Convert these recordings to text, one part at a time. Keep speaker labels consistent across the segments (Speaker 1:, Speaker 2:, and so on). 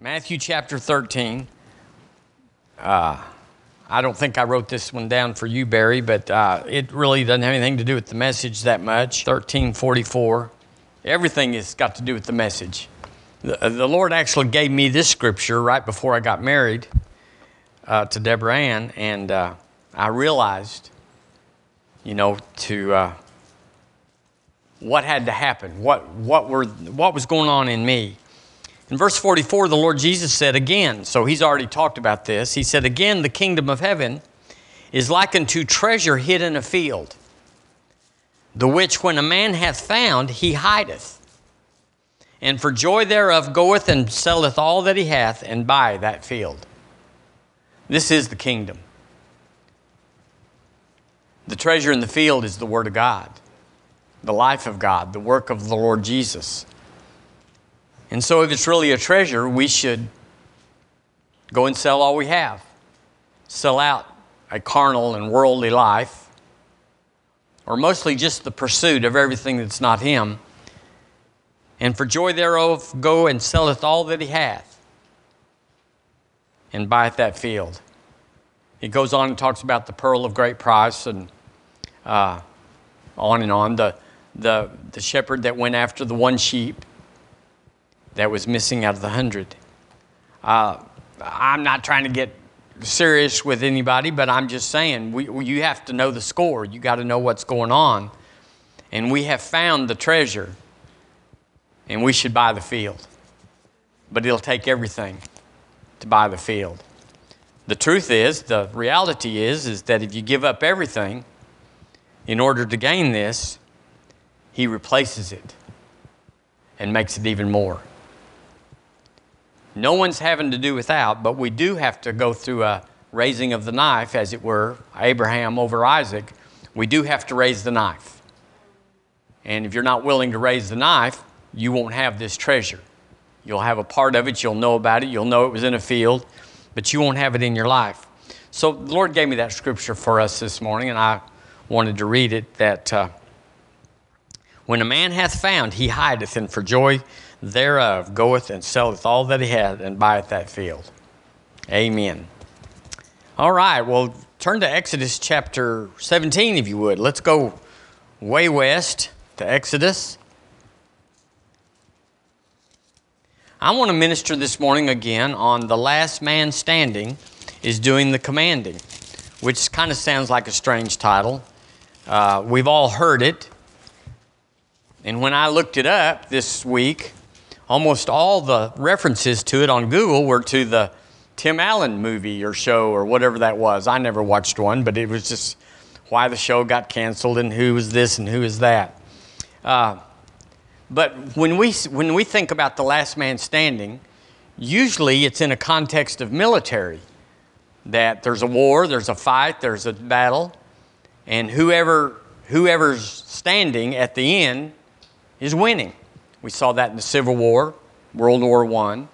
Speaker 1: Matthew chapter 13. Uh, I don't think I wrote this one down for you, Barry, but uh, it really doesn't have anything to do with the message that much. 1344. Everything has got to do with the message. The, uh, the Lord actually gave me this scripture right before I got married uh, to Deborah Ann, and uh, I realized, you know, to uh, what had to happen, what, what, were, what was going on in me. In verse 44, the Lord Jesus said again, so he's already talked about this. He said, Again, the kingdom of heaven is like unto treasure hid in a field, the which when a man hath found, he hideth. And for joy thereof goeth and selleth all that he hath and buy that field. This is the kingdom. The treasure in the field is the Word of God, the life of God, the work of the Lord Jesus. And so, if it's really a treasure, we should go and sell all we have, sell out a carnal and worldly life, or mostly just the pursuit of everything that's not Him. And for joy thereof, go and selleth all that he hath, and buyeth that field. He goes on and talks about the pearl of great price, and uh, on and on. The, the, the shepherd that went after the one sheep that was missing out of the hundred. Uh, I'm not trying to get serious with anybody, but I'm just saying we, you have to know the score. You got to know what's going on. And we have found the treasure, and we should buy the field. But it'll take everything to buy the field. The truth is, the reality is, is that if you give up everything in order to gain this, he replaces it and makes it even more. No one's having to do without, but we do have to go through a raising of the knife, as it were, Abraham over Isaac. We do have to raise the knife. And if you're not willing to raise the knife, you won't have this treasure. You'll have a part of it, you'll know about it, you'll know it was in a field, but you won't have it in your life. So the Lord gave me that scripture for us this morning, and I wanted to read it that uh, when a man hath found, he hideth, and for joy thereof goeth and selleth all that he hath and buyeth that field. Amen. All right, well, turn to Exodus chapter 17, if you would. Let's go way west to Exodus. I want to minister this morning again on the last man standing is doing the commanding, which kind of sounds like a strange title. Uh, we've all heard it. And when I looked it up this week, almost all the references to it on Google were to the Tim Allen movie or show or whatever that was. I never watched one, but it was just why the show got canceled and who is this and who is that. Uh, but when we, when we think about the last man standing, usually it's in a context of military that there's a war, there's a fight, there's a battle, and whoever, whoever's standing at the end is winning. We saw that in the Civil War, World War I.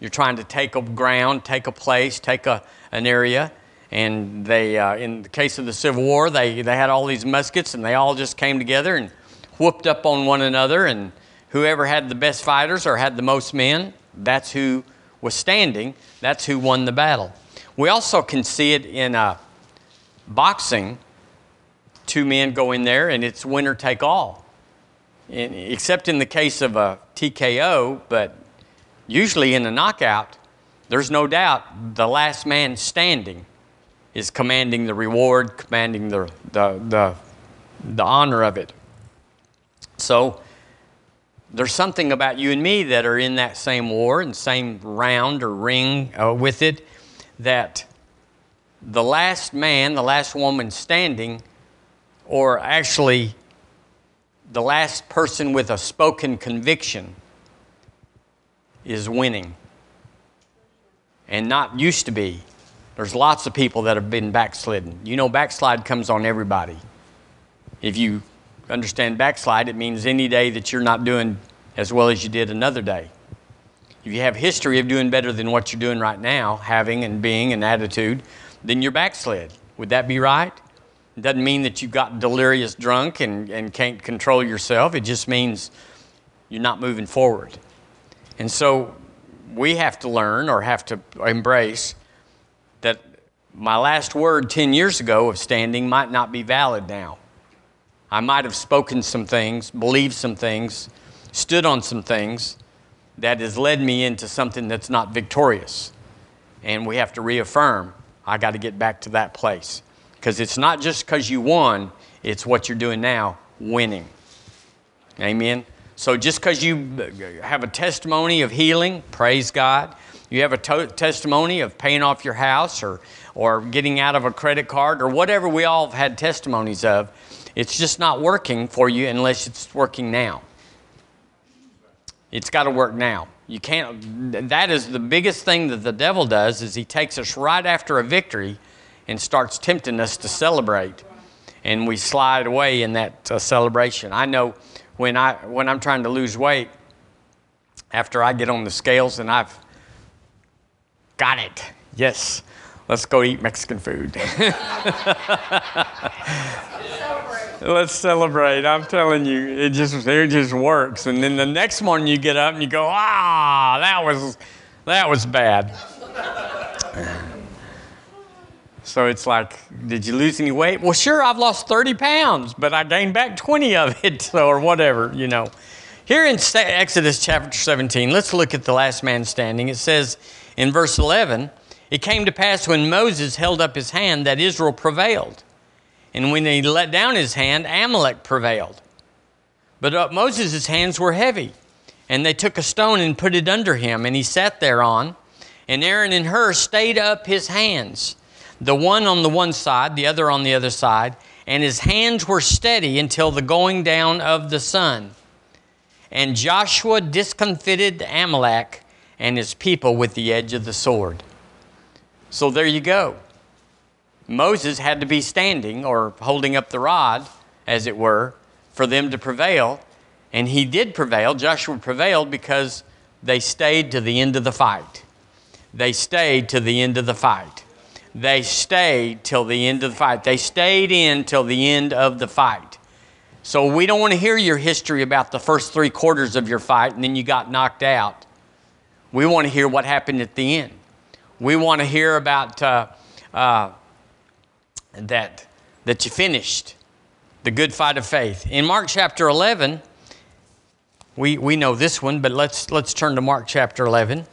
Speaker 1: You're trying to take a ground, take a place, take a, an area. And they, uh, in the case of the Civil War, they, they had all these muskets and they all just came together and whooped up on one another. And whoever had the best fighters or had the most men, that's who was standing, that's who won the battle. We also can see it in uh, boxing. Two men go in there and it's winner take all in, except in the case of a TKO, but usually in a knockout, there's no doubt the last man standing is commanding the reward, commanding the, the, the, the honor of it. So there's something about you and me that are in that same war and same round or ring uh, with it that the last man, the last woman standing, or actually the last person with a spoken conviction is winning and not used to be. There's lots of people that have been backslidden. You know, backslide comes on everybody. If you understand backslide, it means any day that you're not doing as well as you did another day. If you have history of doing better than what you're doing right now, having and being an attitude, then you're backslid. Would that be right? Doesn't mean that you got delirious drunk and, and can't control yourself. It just means you're not moving forward. And so we have to learn or have to embrace that my last word 10 years ago of standing might not be valid now. I might have spoken some things, believed some things, stood on some things that has led me into something that's not victorious. And we have to reaffirm I got to get back to that place. Because it's not just because you won, it's what you're doing now, winning. Amen. So just because you have a testimony of healing, praise God. You have a to- testimony of paying off your house or, or getting out of a credit card or whatever we all have had testimonies of. It's just not working for you unless it's working now. It's got to work now. You can't, that is the biggest thing that the devil does is he takes us right after a victory and starts tempting us to celebrate. And we slide away in that uh, celebration. I know when I when I'm trying to lose weight, after I get on the scales and I've got it, yes, let's go eat Mexican food. let's celebrate. I'm telling you, it just it just works. And then the next morning you get up and you go, ah, that was that was bad. So it's like, did you lose any weight? Well, sure, I've lost 30 pounds, but I gained back 20 of it, so, or whatever, you know. Here in Exodus chapter 17, let's look at the last man standing. It says in verse 11, It came to pass when Moses held up his hand that Israel prevailed. And when he let down his hand, Amalek prevailed. But uh, Moses' hands were heavy, and they took a stone and put it under him, and he sat thereon. And Aaron and Hur stayed up his hands the one on the one side, the other on the other side, and his hands were steady until the going down of the sun. And Joshua discomfited Amalek and his people with the edge of the sword. So there you go. Moses had to be standing or holding up the rod, as it were, for them to prevail. And he did prevail. Joshua prevailed because they stayed to the end of the fight. They stayed to the end of the fight they stayed till the end of the fight. They stayed in till the end of the fight. So we don't want to hear your history about the first three quarters of your fight and then you got knocked out. We want to hear what happened at the end. We want to hear about uh, uh, that that you finished the good fight of faith. In Mark chapter 11, we, we know this one, but let's, let's turn to Mark chapter 11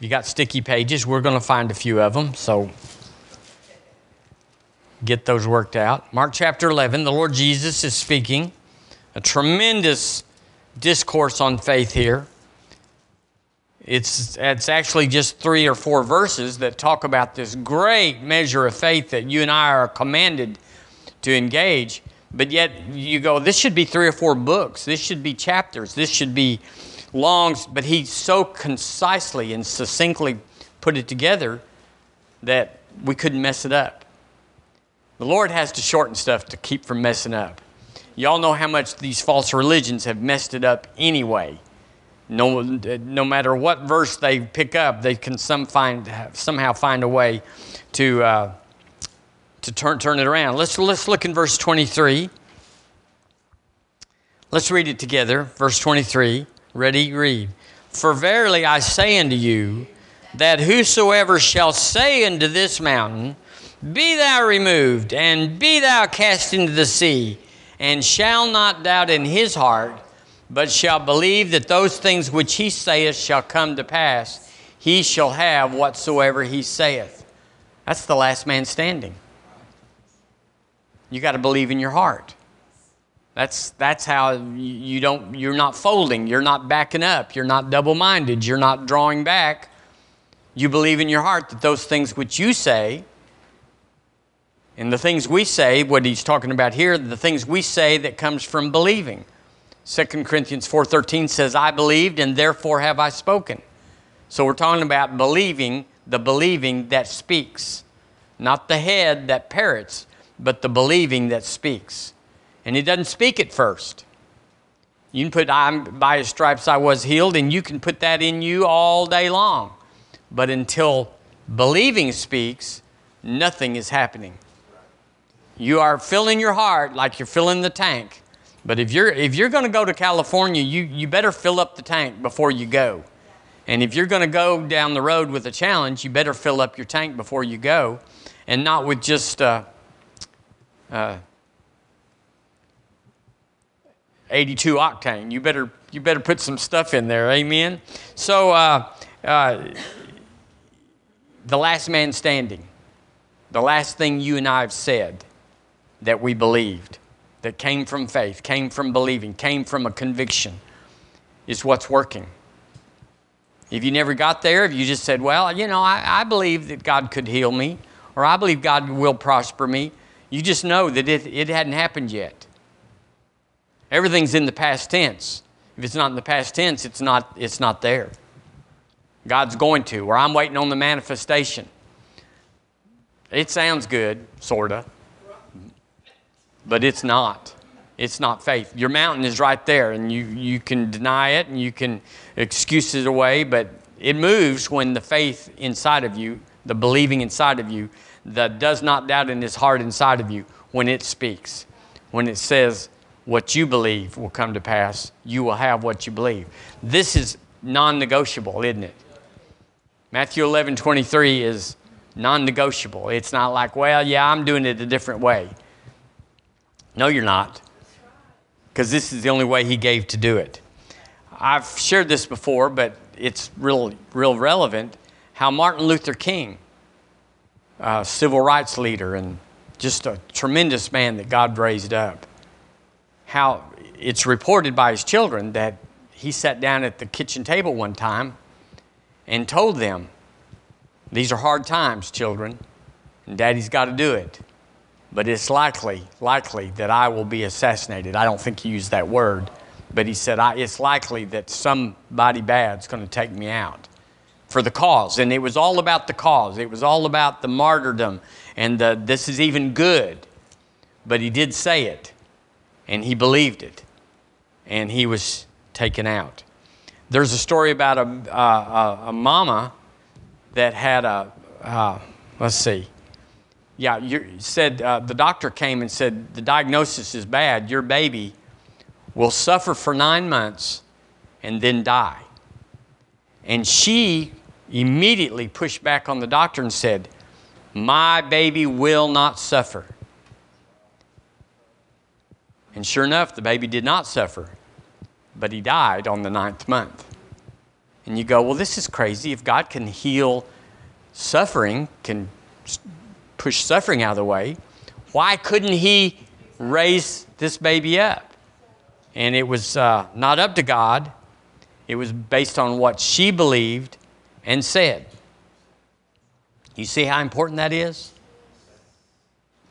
Speaker 1: you got sticky pages, we're going to find a few of them. So get those worked out. Mark chapter 11, the Lord Jesus is speaking. A tremendous discourse on faith here. It's, it's actually just three or four verses that talk about this great measure of faith that you and I are commanded to engage. But yet you go, this should be three or four books. This should be chapters. This should be longs, but he so concisely and succinctly put it together that we couldn't mess it up. The Lord has to shorten stuff to keep from messing up. Y'all know how much these false religions have messed it up anyway. No, no matter what verse they pick up, they can some find, somehow find a way to, uh, to turn, turn it around. Let's, let's look in verse 23. Let's read it together. Verse 23. Ready, read. For verily I say unto you, that whosoever shall say unto this mountain, Be thou removed, and be thou cast into the sea, and shall not doubt in his heart, but shall believe that those things which he saith shall come to pass, he shall have whatsoever he saith. That's the last man standing. You got to believe in your heart. That's, that's how you don't, you're not folding, you're not backing up, you're not double minded, you're not drawing back. You believe in your heart that those things which you say, and the things we say, what he's talking about here, the things we say that comes from believing. 2 Corinthians 4:13 says, "I believed and therefore have I spoken." So we're talking about believing, the believing that speaks. Not the head that parrots, but the believing that speaks. And he doesn't speak it first. You can put, I'm, by his stripes I was healed, and you can put that in you all day long. But until believing speaks, nothing is happening. You are filling your heart like you're filling the tank. But if you're, if you're going to go to California, you, you better fill up the tank before you go. And if you're going to go down the road with a challenge, you better fill up your tank before you go, and not with just uh, uh, 82 octane. You better you better put some stuff in there. Amen. So uh, uh, the last man standing, the last thing you and I have said that we believed, that came from faith, came from believing, came from a conviction, is what's working. If you never got there, if you just said, Well, you know, I, I believe that God could heal me, or I believe God will prosper me, you just know that it, it hadn't happened yet. Everything's in the past tense. If it's not in the past tense, it's not, it's not there. God's going to, or I'm waiting on the manifestation. It sounds good, sort of, but it's not. It's not faith. Your mountain is right there, and you, you can deny it and you can excuse it away, but it moves when the faith inside of you, the believing inside of you, that does not doubt in his heart inside of you, when it speaks, when it says, what you believe will come to pass, you will have what you believe. This is non negotiable, isn't it? Matthew 11 23 is non negotiable. It's not like, well, yeah, I'm doing it a different way. No, you're not, because this is the only way He gave to do it. I've shared this before, but it's real, real relevant. How Martin Luther King, a civil rights leader and just a tremendous man that God raised up, how it's reported by his children that he sat down at the kitchen table one time and told them, These are hard times, children, and daddy's got to do it. But it's likely, likely that I will be assassinated. I don't think he used that word, but he said, It's likely that somebody bad's going to take me out for the cause. And it was all about the cause, it was all about the martyrdom, and the, this is even good. But he did say it and he believed it, and he was taken out. There's a story about a, a, a mama that had a, uh, let's see, yeah, you said uh, the doctor came and said the diagnosis is bad. Your baby will suffer for nine months and then die. And she immediately pushed back on the doctor and said, My baby will not suffer. And sure enough, the baby did not suffer, but he died on the ninth month. And you go, well, this is crazy. If God can heal suffering, can push suffering out of the way, why couldn't he raise this baby up? And it was uh, not up to God, it was based on what she believed and said. You see how important that is?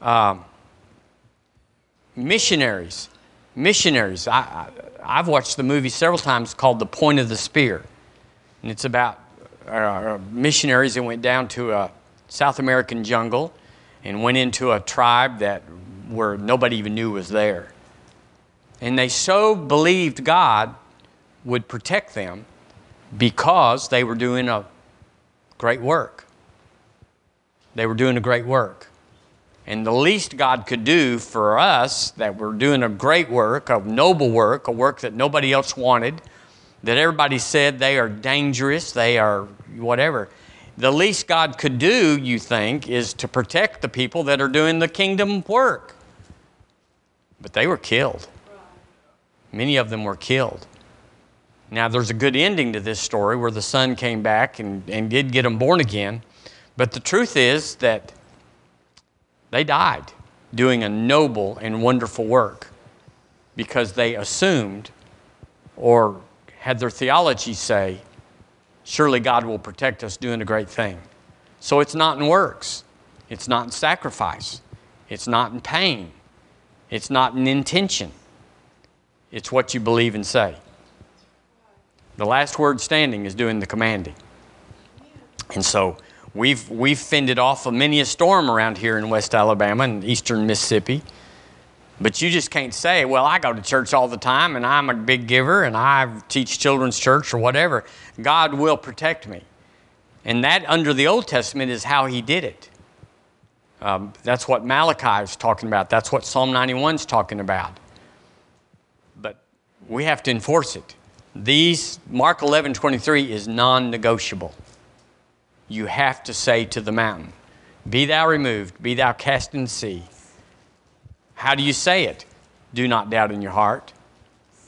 Speaker 1: Um, missionaries. Missionaries. I, I, have watched the movie several times called The Point of the Spear. And it's about uh, uh, missionaries that went down to a South American jungle and went into a tribe that where nobody even knew was there. And they so believed God would protect them because they were doing a great work. They were doing a great work. And the least God could do for us that we're doing a great work, a noble work, a work that nobody else wanted, that everybody said they are dangerous, they are whatever. The least God could do, you think, is to protect the people that are doing the kingdom work. But they were killed. Many of them were killed. Now, there's a good ending to this story where the son came back and, and did get them born again. But the truth is that they died doing a noble and wonderful work because they assumed or had their theology say, surely God will protect us doing a great thing. So it's not in works, it's not in sacrifice, it's not in pain, it's not in intention. It's what you believe and say. The last word standing is doing the commanding. And so We've, we've fended off a many a storm around here in West Alabama and eastern Mississippi. But you just can't say, well, I go to church all the time and I'm a big giver and I teach children's church or whatever. God will protect me. And that, under the Old Testament, is how He did it. Um, that's what Malachi is talking about. That's what Psalm 91 is talking about. But we have to enforce it. These, Mark 11 23 is non negotiable. You have to say to the mountain, Be thou removed, be thou cast in sea. How do you say it? Do not doubt in your heart.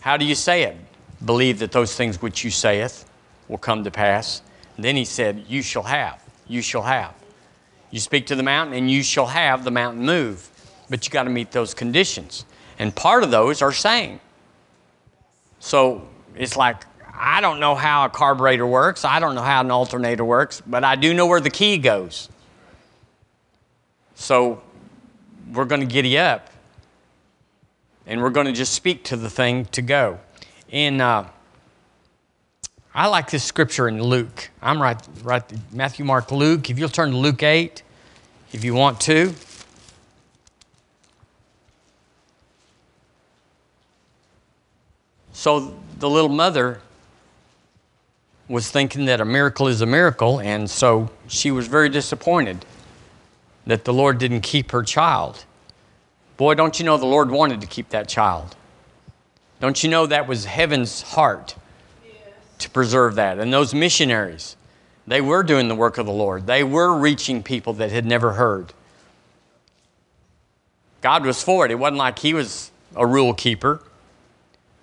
Speaker 1: How do you say it? Believe that those things which you saith will come to pass. And then he said, You shall have, you shall have. You speak to the mountain, and you shall have the mountain move. But you got to meet those conditions. And part of those are saying. So it's like, I don't know how a carburetor works. I don't know how an alternator works, but I do know where the key goes. So we're going to giddy up and we're going to just speak to the thing to go. And uh, I like this scripture in Luke. I'm right, right, Matthew, Mark, Luke. If you'll turn to Luke 8, if you want to. So the little mother was thinking that a miracle is a miracle, and so she was very disappointed that the Lord didn't keep her child. Boy, don't you know the Lord wanted to keep that child? Don't you know that was heaven's heart to preserve that? And those missionaries, they were doing the work of the Lord, they were reaching people that had never heard. God was for it. It wasn't like He was a rule keeper,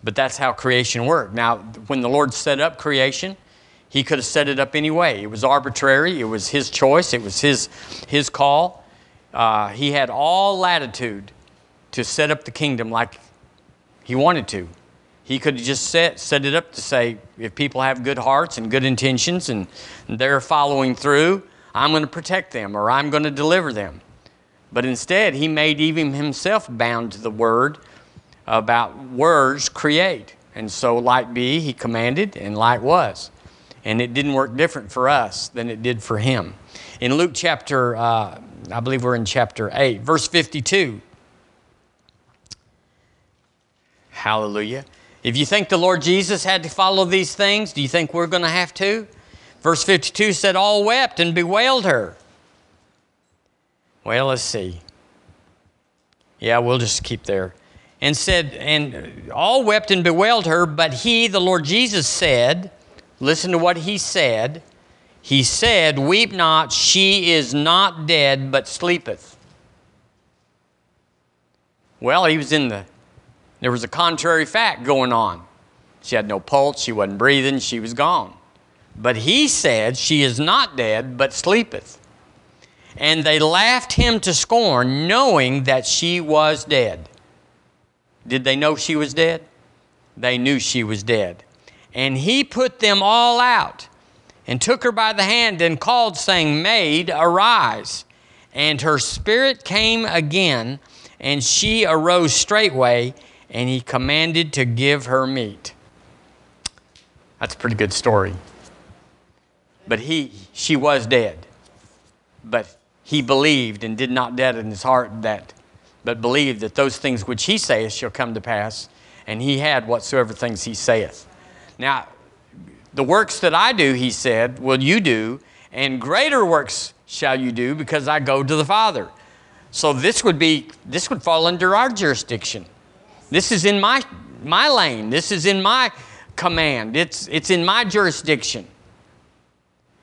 Speaker 1: but that's how creation worked. Now, when the Lord set up creation, He could have set it up any way. It was arbitrary, it was His choice, it was His, his call. Uh, he had all latitude to set up the kingdom like he wanted to. He could have just set, set it up to say, if people have good hearts and good intentions and they're following through, I'm going to protect them or I'm going to deliver them. But instead, he made even himself bound to the word about words create. And so, light be, he commanded, and light was. And it didn't work different for us than it did for him. In Luke chapter, uh, I believe we're in chapter 8, verse 52, Hallelujah. If you think the Lord Jesus had to follow these things, do you think we're going to have to? Verse 52 said, All wept and bewailed her. Well, let's see. Yeah, we'll just keep there. And said, and all wept and bewailed her, but he, the Lord Jesus, said, Listen to what he said. He said, Weep not, she is not dead, but sleepeth. Well, he was in the there was a contrary fact going on. She had no pulse, she wasn't breathing, she was gone. But he said, She is not dead, but sleepeth. And they laughed him to scorn, knowing that she was dead. Did they know she was dead? They knew she was dead. And he put them all out and took her by the hand and called, saying, Maid, arise. And her spirit came again, and she arose straightway and he commanded to give her meat. That's a pretty good story. But he, she was dead. But he believed and did not doubt in his heart that, but believed that those things which he saith shall come to pass, and he had whatsoever things he saith. Now, the works that I do, he said, will you do, and greater works shall you do, because I go to the Father. So this would be this would fall under our jurisdiction. This is in my, my lane. This is in my command. It's, it's in my jurisdiction.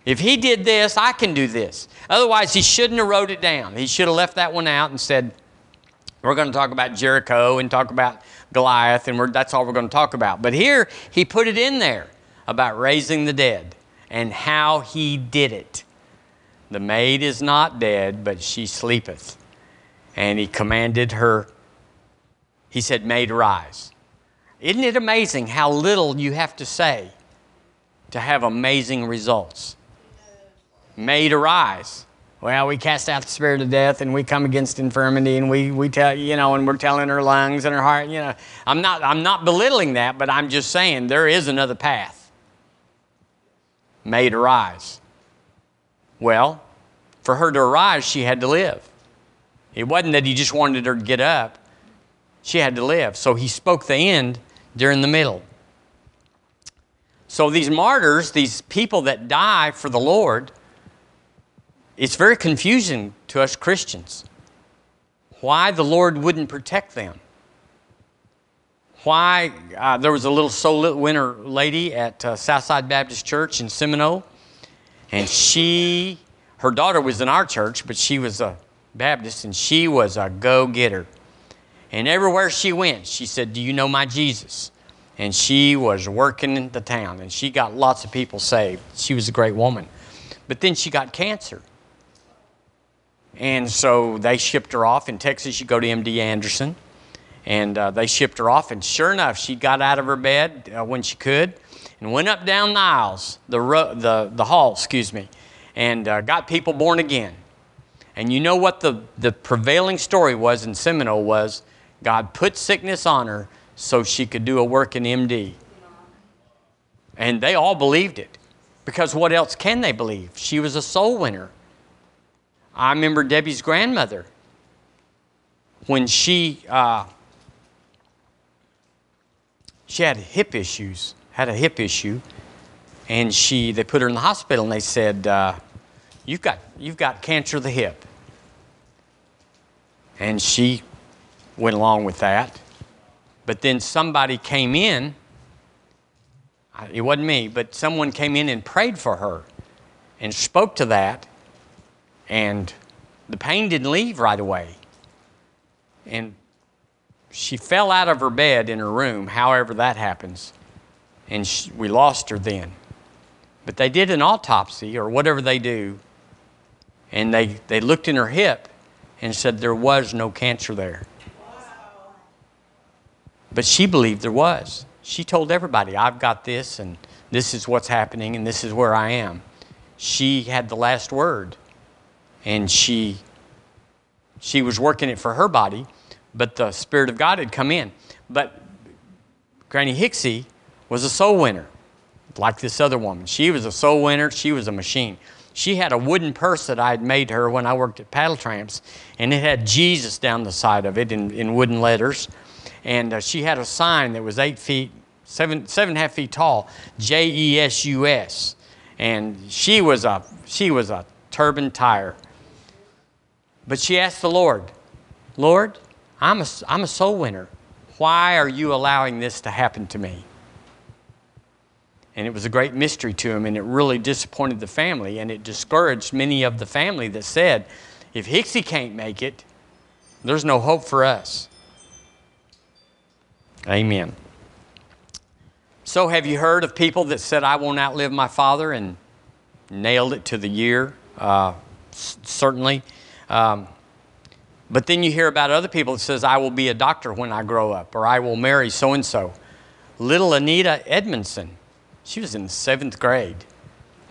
Speaker 1: If he did this, I can do this. Otherwise, he shouldn't have wrote it down. He should have left that one out and said, we're going to talk about Jericho and talk about Goliath, and that's all we're going to talk about. But here, he put it in there about raising the dead and how he did it. The maid is not dead, but she sleepeth. And he commanded her he said, Maid, rise. Isn't it amazing how little you have to say to have amazing results? Maid, arise. Well, we cast out the spirit of death and we come against infirmity and we, we tell, you know, and we're telling her lungs and her heart, you know. I'm not, I'm not belittling that, but I'm just saying there is another path. Maid, arise. Well, for her to arise, she had to live. It wasn't that he just wanted her to get up. She had to live. So he spoke the end during the middle. So these martyrs, these people that die for the Lord, it's very confusing to us Christians why the Lord wouldn't protect them. why uh, there was a little soul winner lady at uh, Southside Baptist Church in Seminole, and she, her daughter was in our church, but she was a Baptist, and she was a go getter. And everywhere she went, she said, Do you know my Jesus? And she was working in the town, and she got lots of people saved. She was a great woman. But then she got cancer. And so they shipped her off. In Texas, you go to MD Anderson and uh, they shipped her off. And sure enough, she got out of her bed uh, when she could and went up down the aisles, the, ro- the, the hall, excuse me, and uh, got people born again. And you know what the, the prevailing story was in Seminole was God put sickness on her so she could do a work in MD. And they all believed it. Because what else can they believe? She was a soul winner. I remember Debbie's grandmother when she uh, she had hip issues, had a hip issue, and she they put her in the hospital and they said, uh, "You've got you've got cancer of the hip," and she went along with that. But then somebody came in. It wasn't me, but someone came in and prayed for her and spoke to that, and the pain didn't leave right away. And she fell out of her bed in her room, however that happens, and she, we lost her then. But they did an autopsy or whatever they do, and they, they looked in her hip and said there was no cancer there. But she believed there was. She told everybody, I've got this, and this is what's happening, and this is where I am. She had the last word, and she, she was working it for her body but the Spirit of God had come in. But Granny Hixie was a soul winner, like this other woman. She was a soul winner, she was a machine. She had a wooden purse that I had made her when I worked at Paddle Tramps, and it had Jesus down the side of it in, in wooden letters. And uh, she had a sign that was eight feet, seven, seven and a half feet tall, J E S U S. And she was a, she was a turban tire. But she asked the Lord, Lord, I'm a, I'm a soul winner. Why are you allowing this to happen to me? And it was a great mystery to him, and it really disappointed the family, and it discouraged many of the family that said, if Hixie can't make it, there's no hope for us. Amen. So, have you heard of people that said, I won't outlive my father and nailed it to the year? Uh, certainly. Um, but then you hear about other people that says, I will be a doctor when I grow up, or I will marry so and so. Little Anita Edmondson, she was in the seventh grade,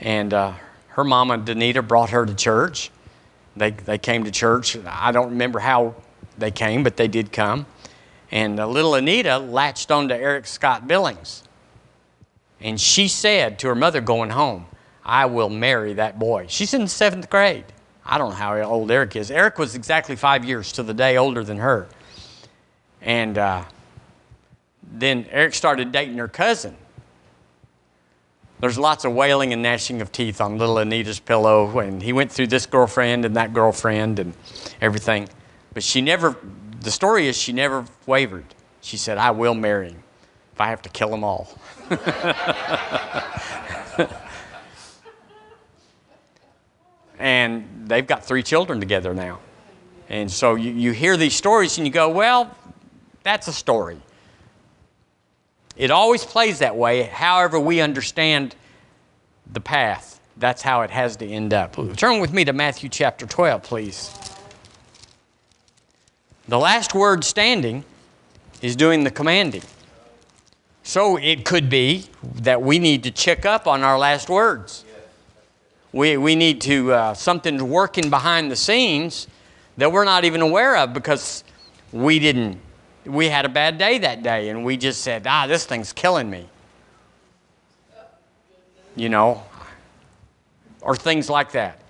Speaker 1: and uh, her mama, Danita, brought her to church. They, they came to church. I don't remember how they came, but they did come. And uh, little Anita latched onto Eric Scott Billings. And she said to her mother going home, I will marry that boy. She's in the seventh grade. I don't know how old Eric is. Eric was exactly five years to the day older than her. And uh, then Eric started dating her cousin. There's lots of wailing and gnashing of teeth on little Anita's pillow, and he went through this girlfriend and that girlfriend and everything. But she never, the story is she never wavered. She said, I will marry him if I have to kill them all. and they've got three children together now. And so you, you hear these stories and you go, well, that's a story. It always plays that way, however, we understand the path. That's how it has to end up. Turn with me to Matthew chapter 12, please. The last word standing is doing the commanding. So it could be that we need to check up on our last words we, we need to, uh, something's working behind the scenes that we're not even aware of because we didn't, we had a bad day that day and we just said, ah, this thing's killing me. You know, or things like that.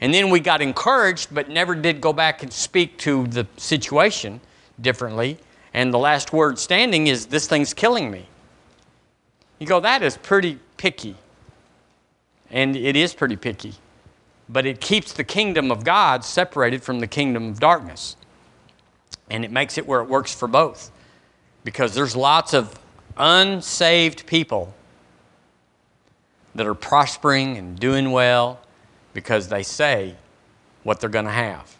Speaker 1: And then we got encouraged, but never did go back and speak to the situation differently. And the last word standing is, This thing's killing me. You go, That is pretty picky. And it is pretty picky. But it keeps the kingdom of God separated from the kingdom of darkness. And it makes it where it works for both. Because there's lots of unsaved people that are prospering and doing well because they say what they're going to have.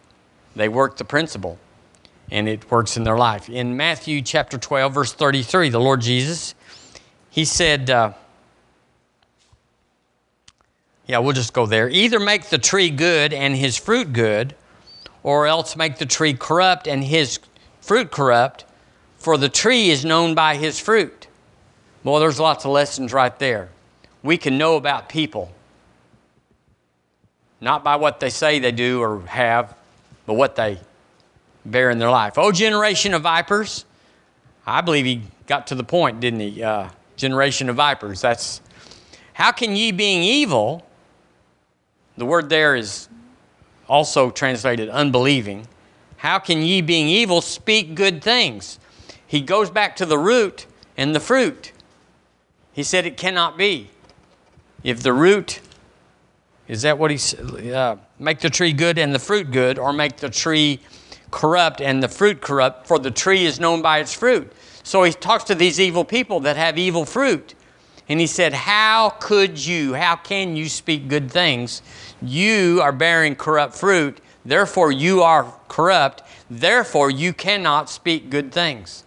Speaker 1: They work the principle and it works in their life. In Matthew chapter 12, verse 33, the Lord Jesus, he said, uh, yeah, we'll just go there. Either make the tree good and his fruit good, or else make the tree corrupt and his fruit corrupt, for the tree is known by his fruit. Well, there's lots of lessons right there. We can know about people, not by what they say they do or have, but what they bear in their life. Oh, generation of vipers. I believe he got to the point, didn't he? Uh, generation of vipers. That's how can ye, being evil, the word there is also translated unbelieving. How can ye, being evil, speak good things? He goes back to the root and the fruit. He said it cannot be. If the root, is that what he said? Uh, make the tree good and the fruit good, or make the tree corrupt and the fruit corrupt, for the tree is known by its fruit. So he talks to these evil people that have evil fruit. And he said, How could you, how can you speak good things? You are bearing corrupt fruit, therefore you are corrupt, therefore you cannot speak good things.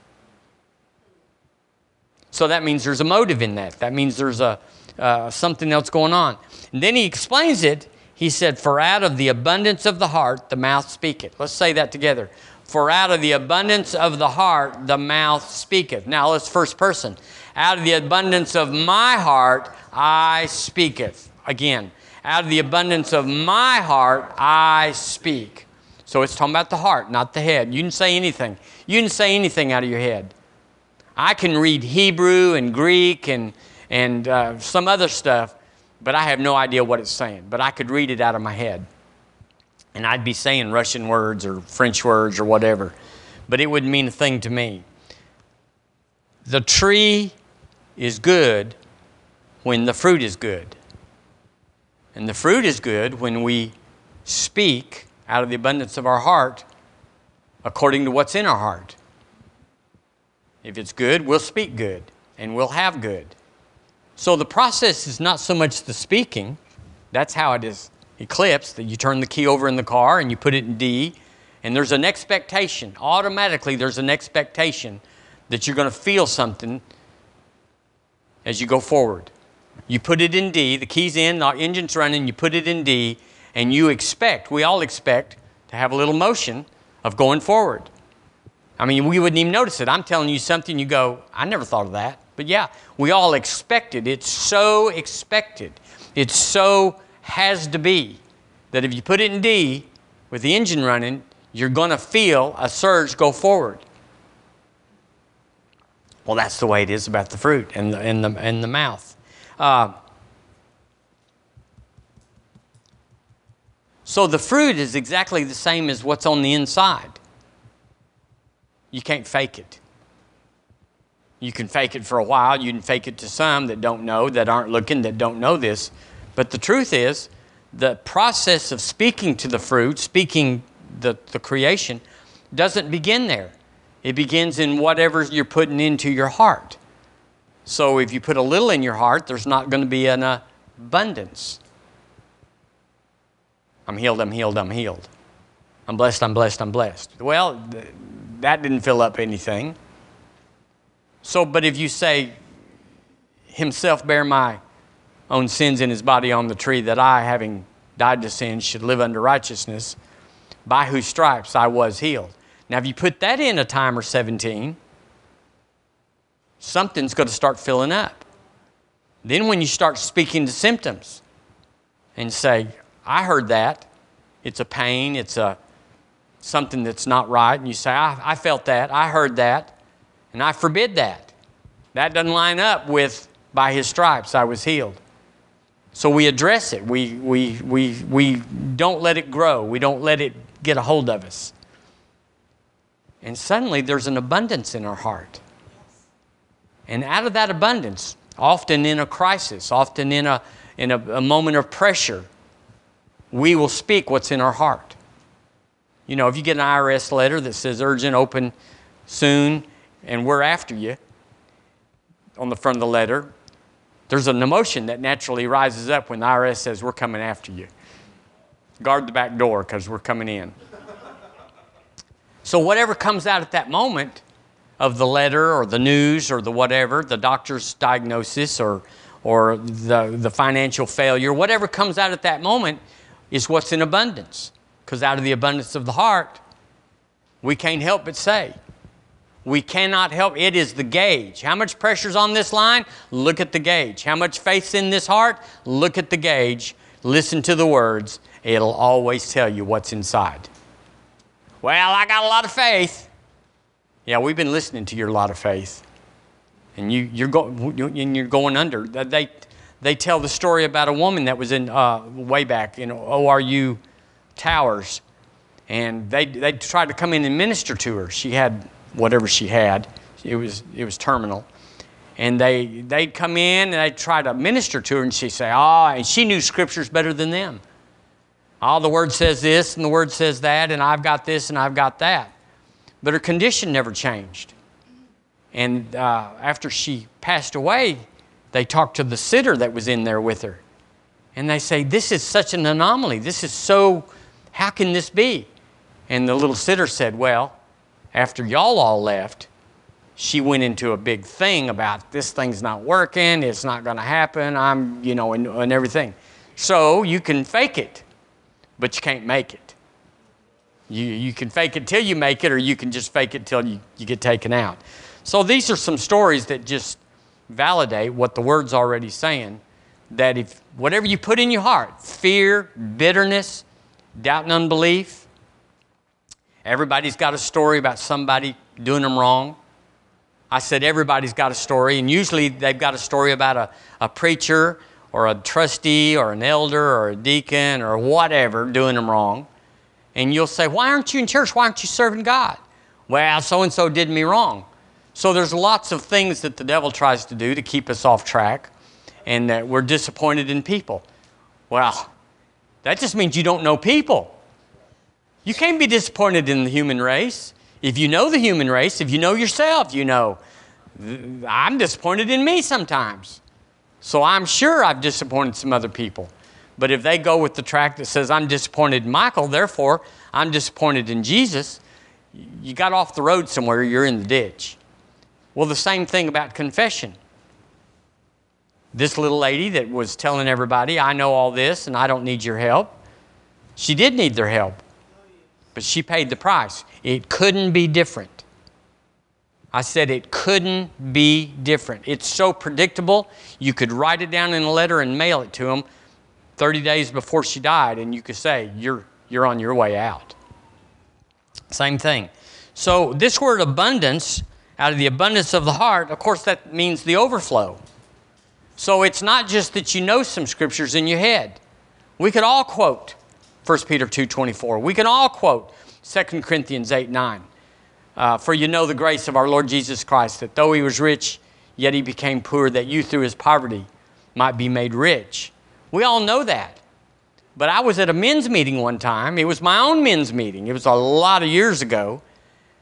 Speaker 1: So that means there's a motive in that. That means there's a uh, something else going on. And then he explains it. He said, For out of the abundance of the heart, the mouth speaketh. Let's say that together. For out of the abundance of the heart, the mouth speaketh. Now let's first person. Out of the abundance of my heart, I speaketh. Again, out of the abundance of my heart, I speak. So it's talking about the heart, not the head. You can say anything. You can say anything out of your head. I can read Hebrew and Greek and, and uh, some other stuff, but I have no idea what it's saying. But I could read it out of my head. And I'd be saying Russian words or French words or whatever, but it wouldn't mean a thing to me. The tree is good when the fruit is good. And the fruit is good when we speak out of the abundance of our heart according to what's in our heart. If it's good, we'll speak good and we'll have good. So the process is not so much the speaking, that's how it is eclipsed, that you turn the key over in the car and you put it in D, and there's an expectation. Automatically, there's an expectation that you're going to feel something as you go forward. You put it in D, the key's in, the engine's running, you put it in D, and you expect, we all expect, to have a little motion of going forward. I mean, we wouldn't even notice it. I'm telling you something, you go, I never thought of that. But yeah, we all expect it. It's so expected. It's so has to be that if you put it in D with the engine running, you're going to feel a surge go forward. Well, that's the way it is about the fruit and the, and the, and the mouth. Uh, so the fruit is exactly the same as what's on the inside. You can't fake it. You can fake it for a while. You can fake it to some that don't know, that aren't looking, that don't know this. But the truth is, the process of speaking to the fruit, speaking the, the creation, doesn't begin there. It begins in whatever you're putting into your heart. So if you put a little in your heart, there's not going to be an abundance. I'm healed, I'm healed, I'm healed. I'm blessed, I'm blessed, I'm blessed. Well, that didn't fill up anything. So, but if you say, Himself bear my own sins in His body on the tree, that I, having died to sin, should live under righteousness, by whose stripes I was healed. Now, if you put that in a timer 17, something's going to start filling up. Then, when you start speaking to symptoms and say, I heard that, it's a pain, it's a something that's not right, and you say, I, I felt that, I heard that, and I forbid that. That doesn't line up with, by his stripes I was healed. So we address it. We, we, we, we don't let it grow. We don't let it get a hold of us. And suddenly there's an abundance in our heart. And out of that abundance, often in a crisis, often in a, in a, a moment of pressure, we will speak what's in our heart. You know, if you get an IRS letter that says urgent, open soon, and we're after you on the front of the letter, there's an emotion that naturally rises up when the IRS says, We're coming after you. Guard the back door because we're coming in. so, whatever comes out at that moment of the letter or the news or the whatever, the doctor's diagnosis or, or the, the financial failure, whatever comes out at that moment is what's in abundance. Because out of the abundance of the heart, we can't help but say, we cannot help. It is the gauge. How much pressure's on this line? Look at the gauge. How much faith's in this heart? Look at the gauge. Listen to the words. It'll always tell you what's inside. Well, I got a lot of faith. Yeah, we've been listening to your lot of faith. And you, you're, go, and you're going under. They, they tell the story about a woman that was in uh, way back in ORU Towers. And they, they tried to come in and minister to her. She had whatever she had. It was, it was terminal. And they, they'd come in and they'd try to minister to her, and she'd say, Oh, and she knew scriptures better than them. Oh, the word says this, and the word says that, and I've got this, and I've got that. But her condition never changed. And uh, after she passed away, they talked to the sitter that was in there with her. And they say, This is such an anomaly. This is so, how can this be? And the little sitter said, Well, after y'all all left, she went into a big thing about this thing's not working, it's not going to happen, I'm, you know, and, and everything. So you can fake it, but you can't make it. You, you can fake it till you make it, or you can just fake it till you, you get taken out. So these are some stories that just validate what the word's already saying that if whatever you put in your heart, fear, bitterness, doubt, and unbelief, Everybody's got a story about somebody doing them wrong. I said everybody's got a story, and usually they've got a story about a, a preacher or a trustee or an elder or a deacon or whatever doing them wrong. And you'll say, Why aren't you in church? Why aren't you serving God? Well, so and so did me wrong. So there's lots of things that the devil tries to do to keep us off track and that we're disappointed in people. Well, that just means you don't know people. You can't be disappointed in the human race. If you know the human race, if you know yourself, you know, I'm disappointed in me sometimes. So I'm sure I've disappointed some other people. But if they go with the track that says, I'm disappointed in Michael, therefore I'm disappointed in Jesus, you got off the road somewhere, you're in the ditch. Well, the same thing about confession. This little lady that was telling everybody, I know all this and I don't need your help, she did need their help but she paid the price. It couldn't be different. I said it couldn't be different. It's so predictable. You could write it down in a letter and mail it to them 30 days before she died, and you could say, You're, you're on your way out. Same thing. So, this word abundance, out of the abundance of the heart, of course, that means the overflow. So, it's not just that you know some scriptures in your head. We could all quote 1 Peter 2.24. We can all quote 2 Corinthians 8, 9. Uh, For you know the grace of our Lord Jesus Christ, that though he was rich, yet he became poor, that you through his poverty might be made rich. We all know that. But I was at a men's meeting one time. It was my own men's meeting. It was a lot of years ago.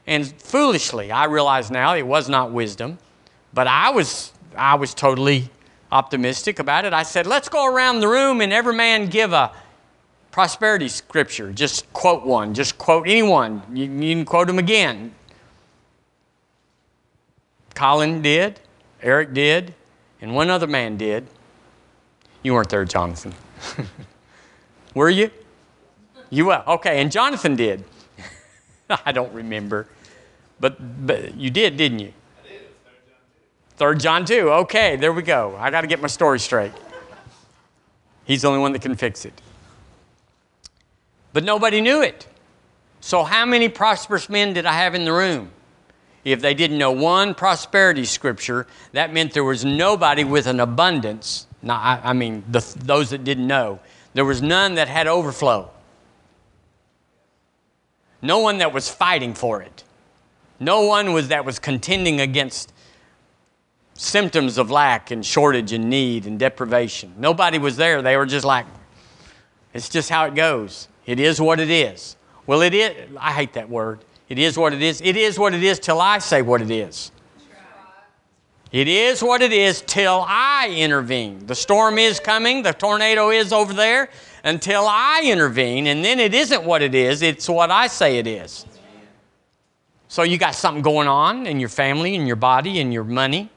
Speaker 1: And foolishly, I realize now it was not wisdom, but I was, I was totally optimistic about it. I said, let's go around the room and every man give a prosperity scripture. Just quote one. Just quote anyone. You, you can quote them again. Colin did, Eric did, and one other man did. You weren't there, Jonathan. Were you? You were. Okay, and Jonathan did. I don't remember. But, but you did, didn't you? I did. Third John 2. Okay, there we go. I got to get my story straight. He's the only one that can fix it. But nobody knew it. So, how many prosperous men did I have in the room? If they didn't know one prosperity scripture, that meant there was nobody with an abundance. Not, I, I mean, the, those that didn't know. There was none that had overflow. No one that was fighting for it. No one was that was contending against symptoms of lack and shortage and need and deprivation. Nobody was there. They were just like, it's just how it goes. It is what it is. Well, it is. I hate that word. It is what it is. It is what it is till I say what it is. It is what it is till I intervene. The storm is coming, the tornado is over there until I intervene, and then it isn't what it is, it's what I say it is. So you got something going on in your family, in your body, in your money.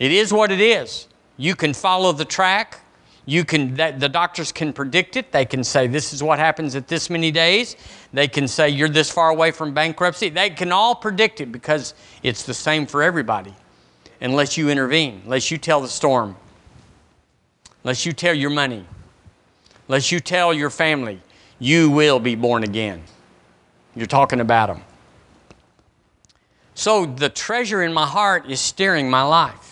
Speaker 1: It is what it is. You can follow the track. You can that, the doctors can predict it. They can say this is what happens at this many days. They can say you're this far away from bankruptcy. They can all predict it because it's the same for everybody unless you intervene, unless you tell the storm, unless you tell your money, unless you tell your family, you will be born again. You're talking about them. So the treasure in my heart is steering my life.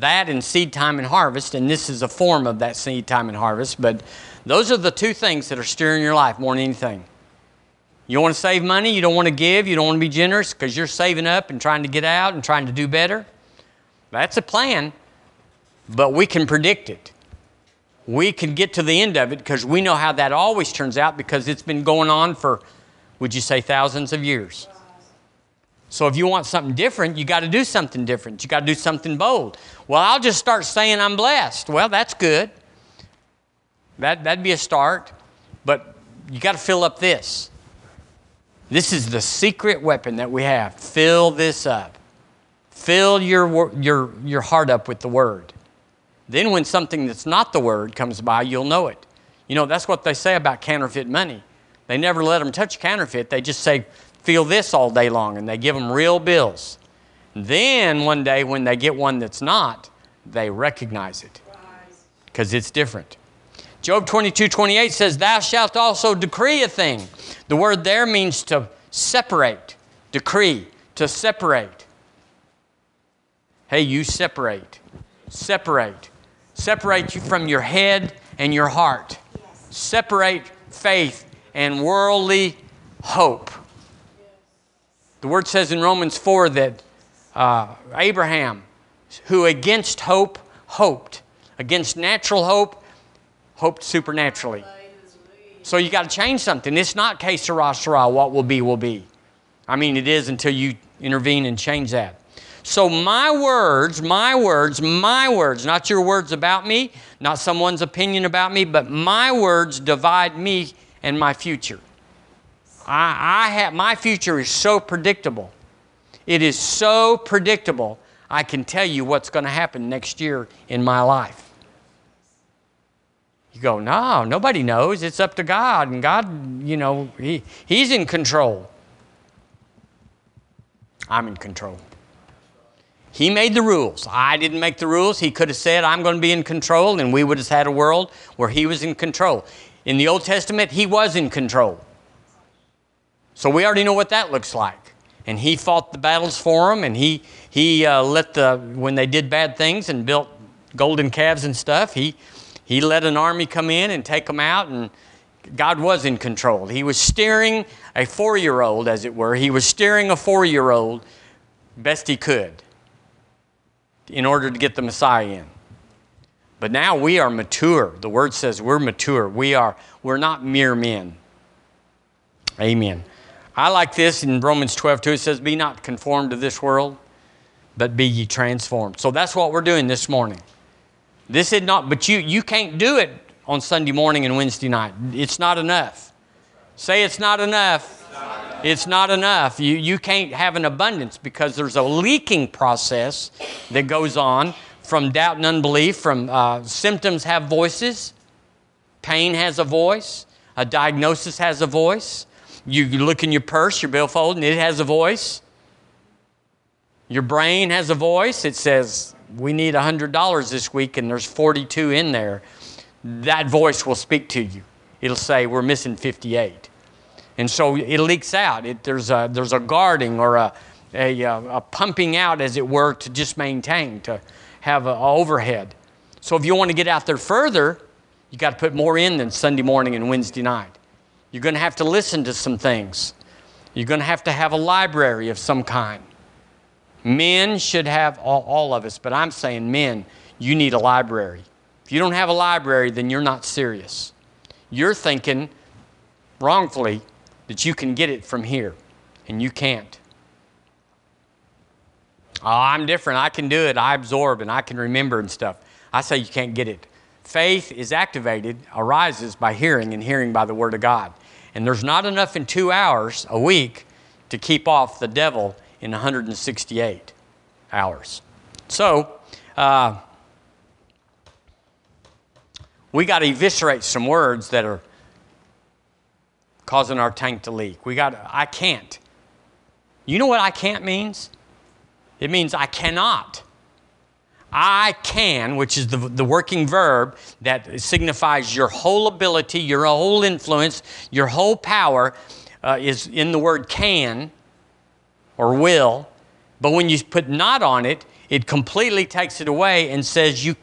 Speaker 1: That and seed time and harvest, and this is a form of that seed time and harvest, but those are the two things that are steering your life more than anything. You want to save money, you don't want to give, you don't want to be generous because you're saving up and trying to get out and trying to do better. That's a plan, but we can predict it. We can get to the end of it because we know how that always turns out because it's been going on for, would you say, thousands of years. So if you want something different, you got to do something different. You got to do something bold. Well, I'll just start saying I'm blessed. Well, that's good. That, that'd be a start. But you got to fill up this. This is the secret weapon that we have. Fill this up. Fill your, your, your heart up with the Word. Then, when something that's not the Word comes by, you'll know it. You know, that's what they say about counterfeit money. They never let them touch counterfeit. They just say, feel this all day long, and they give them real bills. Then, one day, when they get one that's not, they recognize it because it's different. Job 22 28 says, Thou shalt also decree a thing. The word there means to separate, decree, to separate. Hey, you separate. Separate. Separate you from your head and your heart. Separate faith and worldly hope. The word says in Romans 4 that uh, Abraham, who against hope, hoped. Against natural hope, hoped supernaturally. So you got to change something. It's not que sera, sera, what will be, will be. I mean, it is until you intervene and change that. So my words, my words, my words, not your words about me, not someone's opinion about me, but my words divide me and my future. I, I have, my future is so predictable. It is so predictable. I can tell you what's going to happen next year in my life. You go, no, nobody knows. It's up to God. And God, you know, he, He's in control. I'm in control. He made the rules. I didn't make the rules. He could have said, I'm going to be in control, and we would have had a world where He was in control. In the Old Testament, He was in control. So we already know what that looks like. And He fought the battles for them, and He, he uh, let the, when they did bad things and built golden calves and stuff, He, he let an army come in and take them out, and God was in control. He was steering a four year old, as it were. He was steering a four year old best he could in order to get the Messiah in. But now we are mature. The word says we're mature. We are, we're not mere men. Amen. I like this in Romans 12 2. It says, Be not conformed to this world, but be ye transformed. So that's what we're doing this morning. This is not, but you, you can't do it on Sunday morning and Wednesday night. It's not enough. Say it's not enough. It's not enough. You, you can't have an abundance because there's a leaking process that goes on from doubt and unbelief, from uh, symptoms have voices, pain has a voice, a diagnosis has a voice. You look in your purse, your billfold, and it has a voice. Your brain has a voice. It says, we need $100 this week and there's 42 in there, that voice will speak to you. It'll say, We're missing 58. And so it leaks out. It, there's, a, there's a guarding or a, a, uh, a, pumping out, as it were, to just maintain, to have an overhead. So if you want to get out there further, you got to put more in than Sunday morning and Wednesday night. You're going to have to listen to some things. You're going to have to have a library of some kind. Men should have, all, all of us, but I'm saying men, you need a library. If you don't have a library, then you're not serious. You're thinking, wrongfully, that you can get it from here, and you can't. Oh, I'm different. I can do it. I absorb and I can remember and stuff. I say you can't get it. Faith is activated, arises by hearing, and hearing by the Word of God. And there's not enough in two hours a week to keep off the devil in 168 hours. So, uh, we got to eviscerate some words that are causing our tank to leak. We got I can't. You know what I can't means? It means I cannot. I can, which is the, the working verb that signifies your whole ability, your whole influence, your whole power, uh, is in the word can or will. But when you put not on it, it completely takes it away and says you,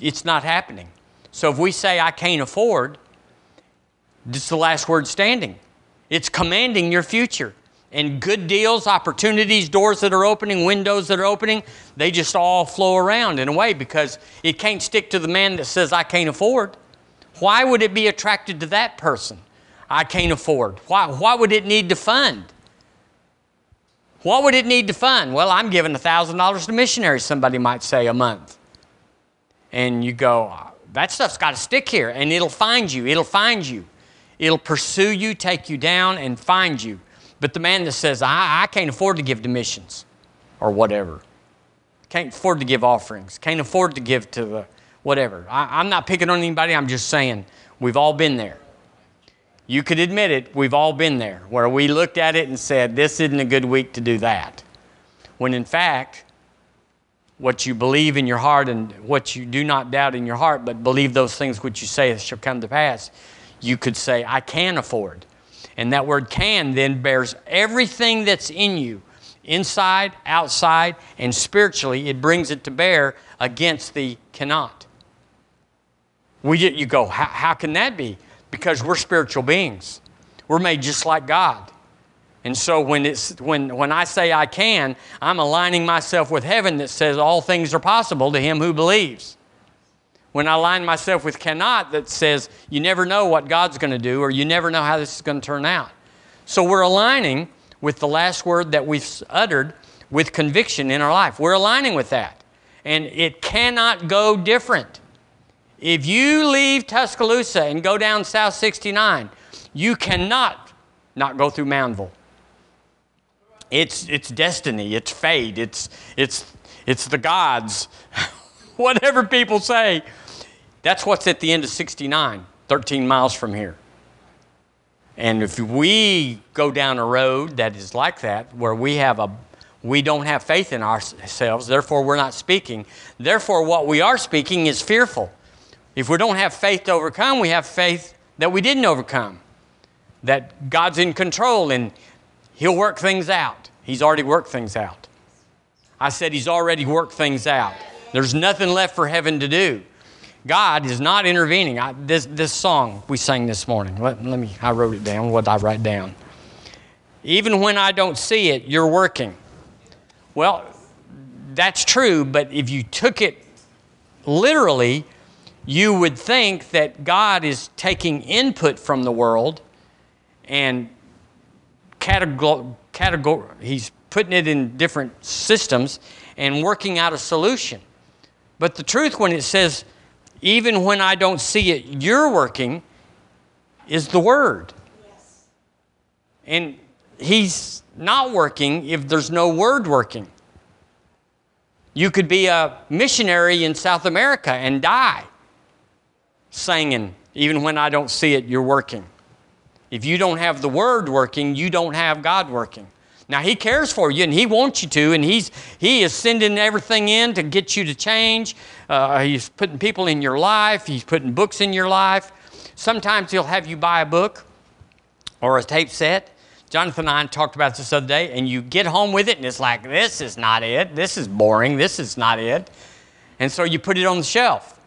Speaker 1: it's not happening. So if we say, I can't afford, this is the last word standing. It's commanding your future. And good deals, opportunities, doors that are opening, windows that are opening, they just all flow around in a way because it can't stick to the man that says, I can't afford. Why would it be attracted to that person? I can't afford. Why, why would it need to fund? What would it need to fund? Well, I'm giving $1,000 to missionaries, somebody might say, a month. And you go, that stuff's got to stick here, and it'll find you. It'll find you. It'll pursue you, take you down, and find you. But the man that says, I, I can't afford to give to missions or whatever, can't afford to give offerings, can't afford to give to the whatever. I, I'm not picking on anybody, I'm just saying we've all been there. You could admit it, we've all been there, where we looked at it and said, This isn't a good week to do that. When in fact, what you believe in your heart and what you do not doubt in your heart, but believe those things which you say shall come to pass, you could say, I can afford. And that word can then bears everything that's in you, inside, outside, and spiritually, it brings it to bear against the cannot. We, you go, how, how can that be? Because we're spiritual beings. We're made just like God. And so when, it's, when, when I say I can, I'm aligning myself with heaven that says all things are possible to him who believes. When I align myself with cannot, that says you never know what God's going to do or you never know how this is going to turn out. So we're aligning with the last word that we've uttered with conviction in our life. We're aligning with that. And it cannot go different. If you leave Tuscaloosa and go down South 69, you cannot not go through Moundville. It's, it's destiny, it's fate, it's, it's, it's the gods, whatever people say. That's what's at the end of 69, 13 miles from here. And if we go down a road that is like that, where we have a we don't have faith in ourselves, therefore we're not speaking. Therefore, what we are speaking is fearful. If we don't have faith to overcome, we have faith that we didn't overcome. That God's in control and He'll work things out. He's already worked things out. I said He's already worked things out. There's nothing left for heaven to do. God is not intervening. I, this, this song we sang this morning, let, let me, I wrote it down. What did I write down? Even when I don't see it, you're working. Well, that's true, but if you took it literally, you would think that God is taking input from the world and categor- categor- he's putting it in different systems and working out a solution. But the truth, when it says, even when I don't see it, you're working, is the Word. Yes. And He's not working if there's no Word working. You could be a missionary in South America and die singing, even when I don't see it, you're working. If you don't have the Word working, you don't have God working. Now He cares for you and He wants you to, and He's He is sending everything in to get you to change. Uh, he's putting people in your life. He's putting books in your life. Sometimes He'll have you buy a book or a tape set. Jonathan and I talked about this other day, and you get home with it, and it's like, this is not it. This is boring. This is not it. And so you put it on the shelf.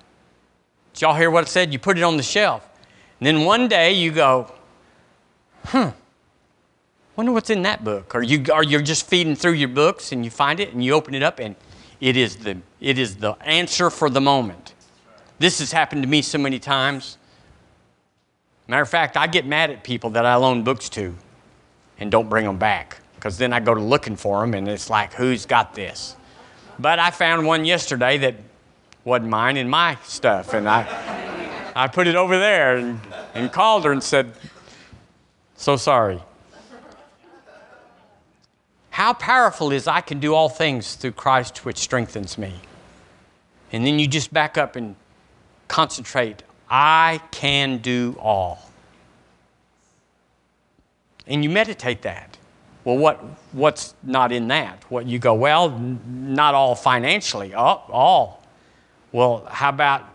Speaker 1: Did y'all hear what I said? You put it on the shelf. And then one day you go, hmm, wonder what's in that book. Or you are you're just feeding through your books and you find it and you open it up and it is the it is the answer for the moment. This has happened to me so many times. Matter of fact, I get mad at people that I loan books to and don't bring them back. Because then I go to looking for them and it's like, who's got this? But I found one yesterday that wasn't mine in my stuff. And I, I put it over there and, and called her and said, so sorry. How powerful is I can do all things through Christ which strengthens me. And then you just back up and concentrate. I can do all. And you meditate that. Well, what, what's not in that? What you go, well, not all financially, all, all. Well, how about,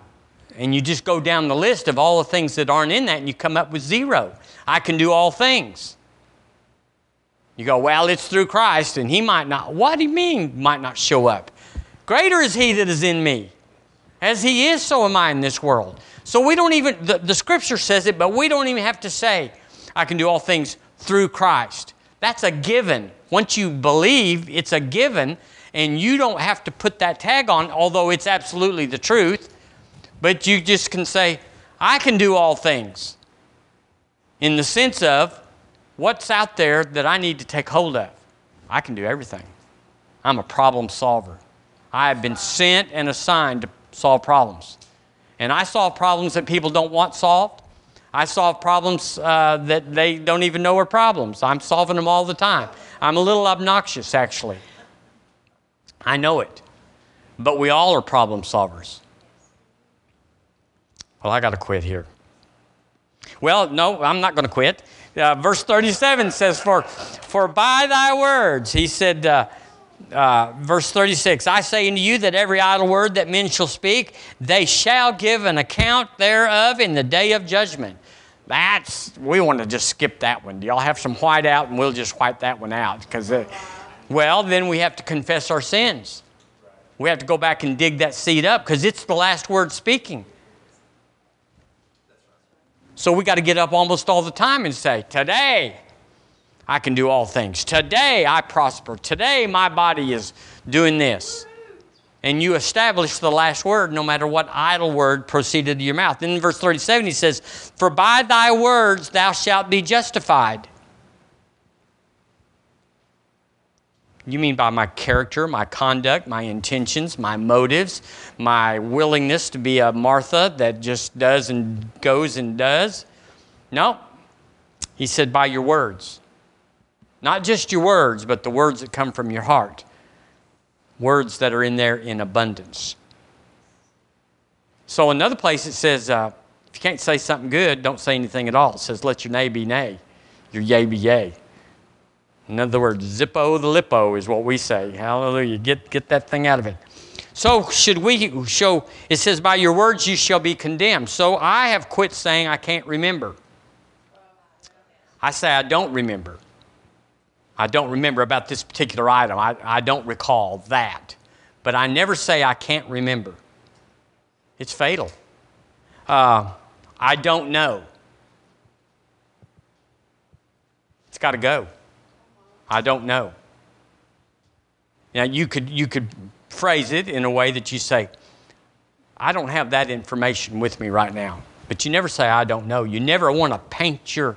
Speaker 1: and you just go down the list of all the things that aren't in that and you come up with zero. I can do all things. You go, well, it's through Christ, and he might not. What do you mean, might not show up? Greater is he that is in me. As he is, so am I in this world. So we don't even, the, the scripture says it, but we don't even have to say, I can do all things through Christ. That's a given. Once you believe, it's a given, and you don't have to put that tag on, although it's absolutely the truth. But you just can say, I can do all things. In the sense of, what's out there that I need to take hold of? I can do everything. I'm a problem solver. I have been sent and assigned to solve problems. And I solve problems that people don't want solved. I solve problems uh, that they don't even know are problems. I'm solving them all the time. I'm a little obnoxious, actually. I know it. But we all are problem solvers. Well, I got to quit here. Well, no, I'm not going to quit. Uh, verse 37 says, for, for by thy words, he said, uh, uh, verse 36 I say unto you that every idle word that men shall speak, they shall give an account thereof in the day of judgment. That's, we want to just skip that one. Do y'all have some white out and we'll just wipe that one out? Because, uh, well, then we have to confess our sins. We have to go back and dig that seed up because it's the last word speaking. So we got to get up almost all the time and say, Today I can do all things. Today I prosper. Today my body is doing this and you establish the last word no matter what idle word proceeded to your mouth. Then in verse 37 he says, For by thy words thou shalt be justified. You mean by my character, my conduct, my intentions, my motives, my willingness to be a Martha that just does and goes and does? No. He said, by your words. Not just your words, but the words that come from your heart words that are in there in abundance. So, another place it says, uh, if you can't say something good, don't say anything at all. It says, let your nay be nay, your yay be yea. In other words, zippo the lippo is what we say. Hallelujah. Get, get that thing out of it. So, should we show, it says, by your words you shall be condemned. So, I have quit saying I can't remember. I say I don't remember. I don't remember about this particular item. I, I don't recall that. But I never say I can't remember. It's fatal. Uh, I don't know. It's got to go. I don't know. Now, you could, you could phrase it in a way that you say, I don't have that information with me right now. But you never say, I don't know. You never want to paint your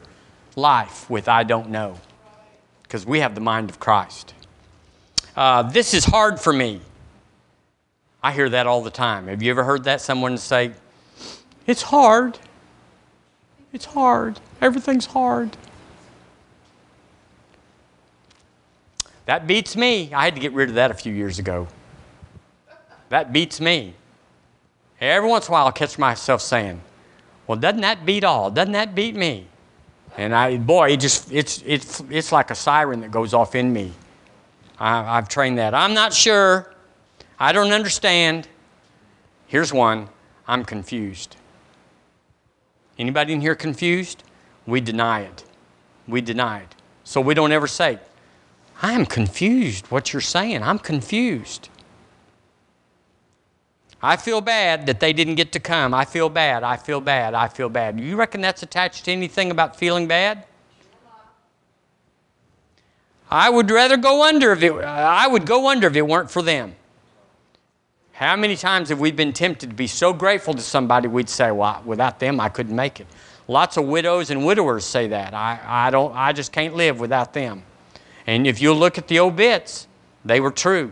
Speaker 1: life with, I don't know because we have the mind of Christ. Uh, this is hard for me. I hear that all the time. Have you ever heard that? Someone say, It's hard. It's hard. Everything's hard. That beats me. I had to get rid of that a few years ago. That beats me. Every once in a while, I'll catch myself saying, Well, doesn't that beat all? Doesn't that beat me? And I, boy, it just, it's, it's, it's like a siren that goes off in me. I, I've trained that. I'm not sure. I don't understand. Here's one I'm confused. Anybody in here confused? We deny it. We deny it. So we don't ever say, I am confused what you're saying. I'm confused. I feel bad that they didn't get to come. I feel bad. I feel bad. I feel bad. Do You reckon that's attached to anything about feeling bad? I would rather go under if it I would go under if it weren't for them. How many times have we been tempted to be so grateful to somebody we'd say, well, without them, I couldn't make it? Lots of widows and widowers say that. I, I, don't, I just can't live without them. And if you look at the obits, they were true.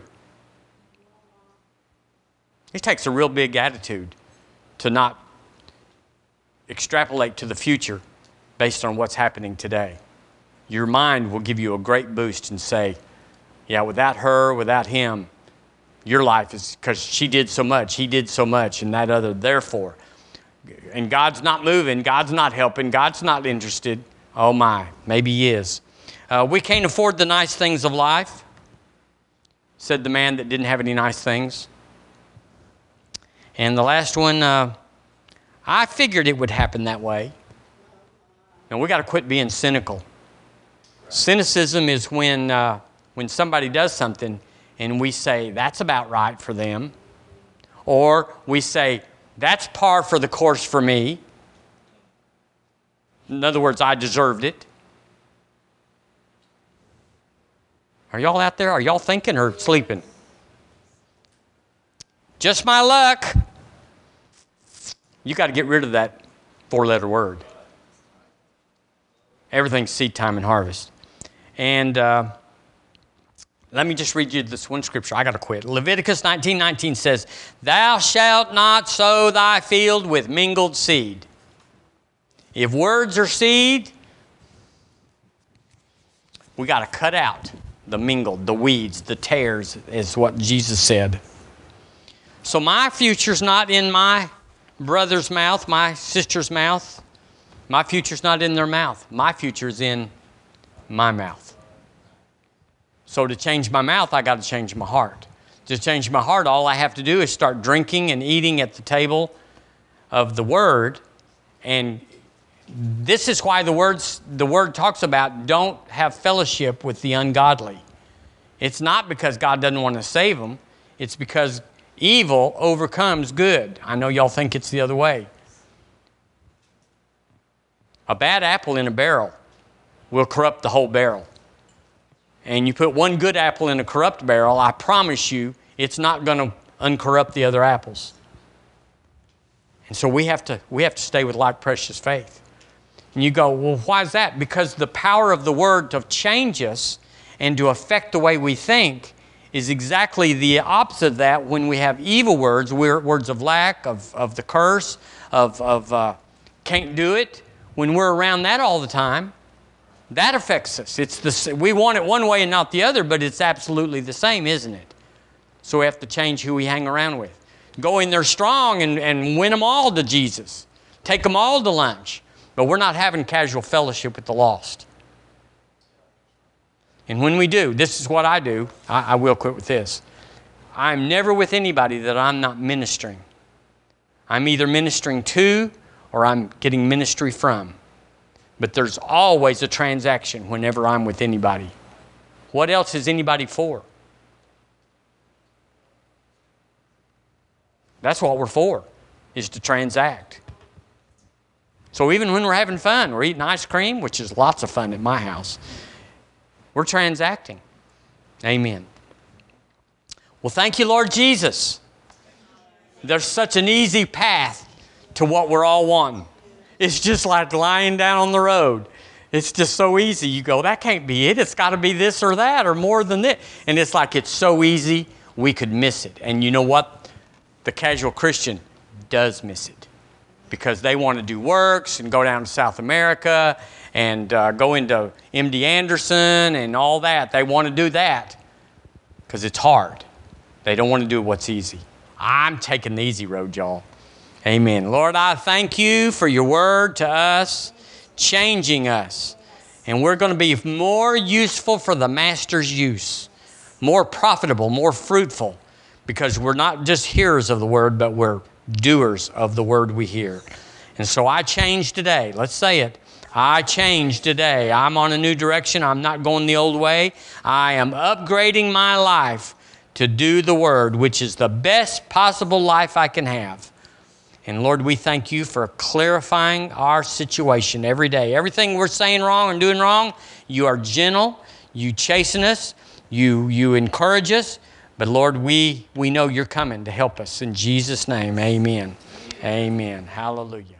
Speaker 1: It takes a real big attitude to not extrapolate to the future based on what's happening today. Your mind will give you a great boost and say, yeah, without her, without him, your life is because she did so much, he did so much, and that other, therefore. And God's not moving, God's not helping, God's not interested. Oh my, maybe He is. Uh, we can't afford the nice things of life, said the man that didn't have any nice things. And the last one, uh, I figured it would happen that way. Now we got to quit being cynical. Cynicism is when, uh, when somebody does something and we say, that's about right for them. Or we say, that's par for the course for me. In other words, I deserved it. Are y'all out there? Are y'all thinking or sleeping? Just my luck. You got to get rid of that four letter word. Everything's seed time and harvest. And uh, let me just read you this one scripture. I got to quit. Leviticus 19 19 says, Thou shalt not sow thy field with mingled seed. If words are seed, we got to cut out the mingled, the weeds, the tares, is what Jesus said. So my future's not in my brother's mouth, my sister's mouth. My future's not in their mouth. My future's in my mouth. So to change my mouth, I got to change my heart. To change my heart, all I have to do is start drinking and eating at the table of the Word. And this is why the, words, the Word talks about don't have fellowship with the ungodly. It's not because God doesn't want to save them, it's because evil overcomes good. I know y'all think it's the other way. A bad apple in a barrel will corrupt the whole barrel and you put one good apple in a corrupt barrel, I promise you it's not going to uncorrupt the other apples. And so we have to we have to stay with like precious faith. And you go, well, why is that? Because the power of the word to change us and to affect the way we think is exactly the opposite of that when we have evil words, words of lack, of, of the curse, of, of uh, can't do it. When we're around that all the time, that affects us. It's the, we want it one way and not the other, but it's absolutely the same, isn't it? So we have to change who we hang around with. Go in there strong and, and win them all to Jesus. Take them all to lunch. But we're not having casual fellowship with the lost. And when we do, this is what I do. I, I will quit with this. I'm never with anybody that I'm not ministering. I'm either ministering to or I'm getting ministry from. But there's always a transaction whenever I'm with anybody. What else is anybody for? That's what we're for, is to transact. So even when we're having fun, we're eating ice cream, which is lots of fun at my house, we're transacting. Amen. Well, thank you, Lord Jesus. There's such an easy path to what we're all wanting. It's just like lying down on the road. It's just so easy. You go, that can't be it. It's got to be this or that or more than this. And it's like it's so easy, we could miss it. And you know what? The casual Christian does miss it because they want to do works and go down to South America and uh, go into MD Anderson and all that. They want to do that because it's hard. They don't want to do what's easy. I'm taking the easy road, y'all. Amen. Lord, I thank you for your word to us, changing us. And we're going to be more useful for the Master's use, more profitable, more fruitful, because we're not just hearers of the word, but we're doers of the word we hear. And so I change today. Let's say it. I change today. I'm on a new direction. I'm not going the old way. I am upgrading my life to do the word, which is the best possible life I can have. And Lord, we thank you for clarifying our situation every day. Everything we're saying wrong and doing wrong, you are gentle, you chasten us, you, you encourage us, But Lord, we, we know you're coming to help us. In Jesus' name, amen. Amen. Hallelujah.